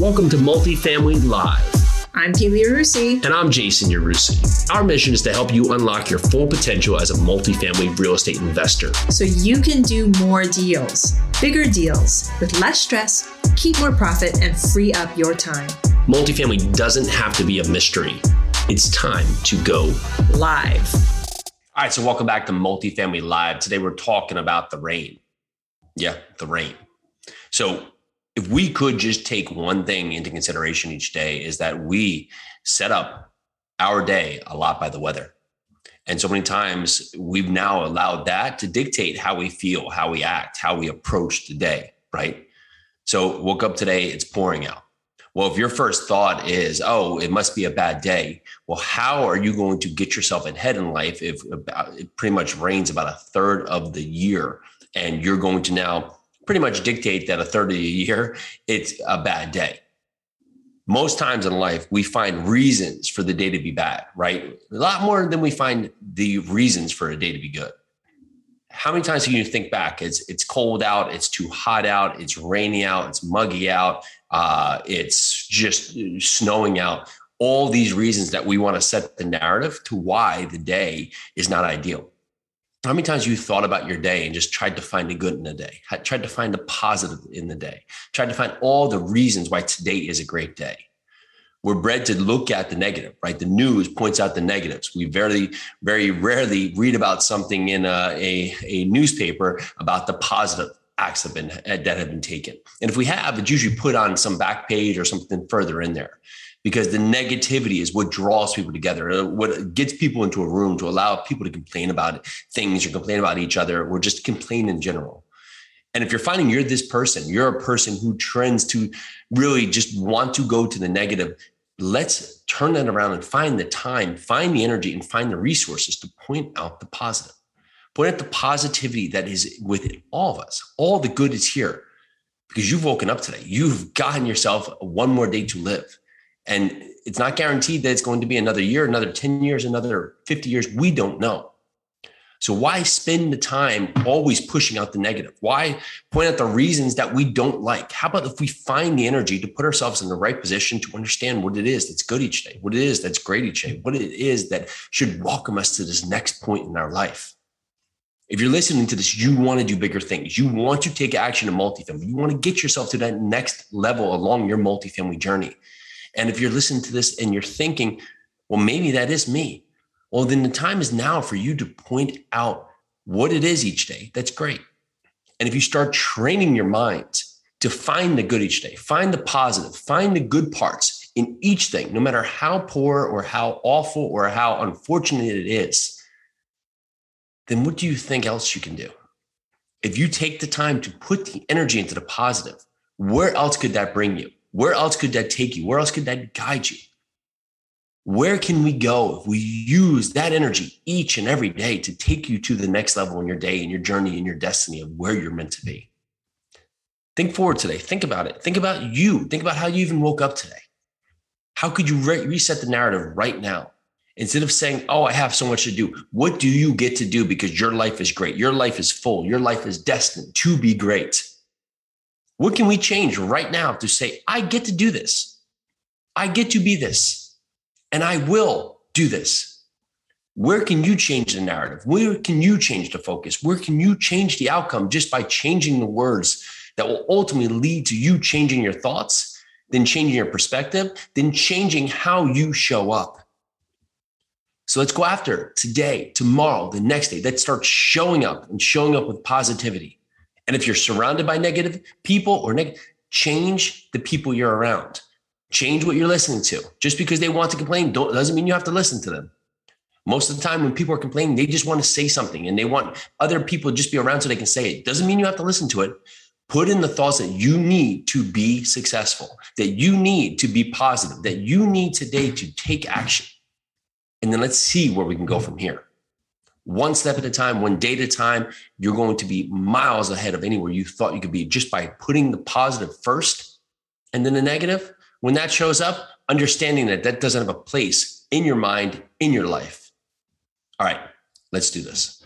Welcome to Multifamily Live. I'm Pili Yarusi. And I'm Jason Yarusi. Our mission is to help you unlock your full potential as a multifamily real estate investor. So you can do more deals, bigger deals, with less stress, keep more profit, and free up your time. Multifamily doesn't have to be a mystery. It's time to go live. All right, so welcome back to Multifamily Live. Today we're talking about the rain. Yeah, the rain. So if we could just take one thing into consideration each day is that we set up our day a lot by the weather. And so many times we've now allowed that to dictate how we feel, how we act, how we approach the day, right? So woke up today, it's pouring out. Well, if your first thought is, oh, it must be a bad day, well, how are you going to get yourself ahead in life if it pretty much rains about a third of the year and you're going to now pretty much dictate that a third of the year, it's a bad day. Most times in life, we find reasons for the day to be bad, right? A lot more than we find the reasons for a day to be good. How many times can you think back? It's it's cold out, it's too hot out, it's rainy out, it's muggy out, uh, it's just snowing out. All these reasons that we want to set the narrative to why the day is not ideal. How many times you thought about your day and just tried to find the good in the day, tried to find the positive in the day, tried to find all the reasons why today is a great day? We're bred to look at the negative, right? The news points out the negatives. We very, very rarely read about something in a, a, a newspaper about the positive acts have been that have been taken. And if we have, it's usually put on some back page or something further in there because the negativity is what draws people together, uh, what gets people into a room to allow people to complain about things or complain about each other or just complain in general. And if you're finding you're this person, you're a person who trends to really just want to go to the negative, let's turn that around and find the time, find the energy, and find the resources to point out the positive. Point out the positivity that is within all of us. All the good is here because you've woken up today. You've gotten yourself one more day to live. And it's not guaranteed that it's going to be another year, another 10 years, another 50 years. We don't know. So why spend the time always pushing out the negative? Why point out the reasons that we don't like? How about if we find the energy to put ourselves in the right position to understand what it is that's good each day, what it is that's great each day, what it is that should welcome us to this next point in our life? If you're listening to this, you want to do bigger things. You want to take action in multifamily. You want to get yourself to that next level along your multifamily journey. And if you're listening to this and you're thinking, well, maybe that is me, well, then the time is now for you to point out what it is each day. That's great. And if you start training your mind to find the good each day, find the positive, find the good parts in each thing, no matter how poor or how awful or how unfortunate it is, then what do you think else you can do? If you take the time to put the energy into the positive, where else could that bring you? Where else could that take you? Where else could that guide you? Where can we go if we use that energy each and every day to take you to the next level in your day and your journey and your destiny of where you're meant to be? Think forward today. Think about it. Think about you. Think about how you even woke up today. How could you re- reset the narrative right now? Instead of saying, Oh, I have so much to do, what do you get to do because your life is great? Your life is full. Your life is destined to be great. What can we change right now to say, I get to do this? I get to be this, and I will do this. Where can you change the narrative? Where can you change the focus? Where can you change the outcome just by changing the words that will ultimately lead to you changing your thoughts, then changing your perspective, then changing how you show up? So let's go after today, tomorrow, the next day. Let's start showing up and showing up with positivity. And if you're surrounded by negative people or negative, change the people you're around. Change what you're listening to. Just because they want to complain doesn't mean you have to listen to them. Most of the time, when people are complaining, they just want to say something and they want other people to just be around so they can say it. Doesn't mean you have to listen to it. Put in the thoughts that you need to be successful, that you need to be positive, that you need today to take action. And then let's see where we can go from here one step at a time, one day at a time, you're going to be miles ahead of anywhere you thought you could be just by putting the positive first and then the negative. When that shows up, understanding that that doesn't have a place in your mind, in your life. All right, let's do this.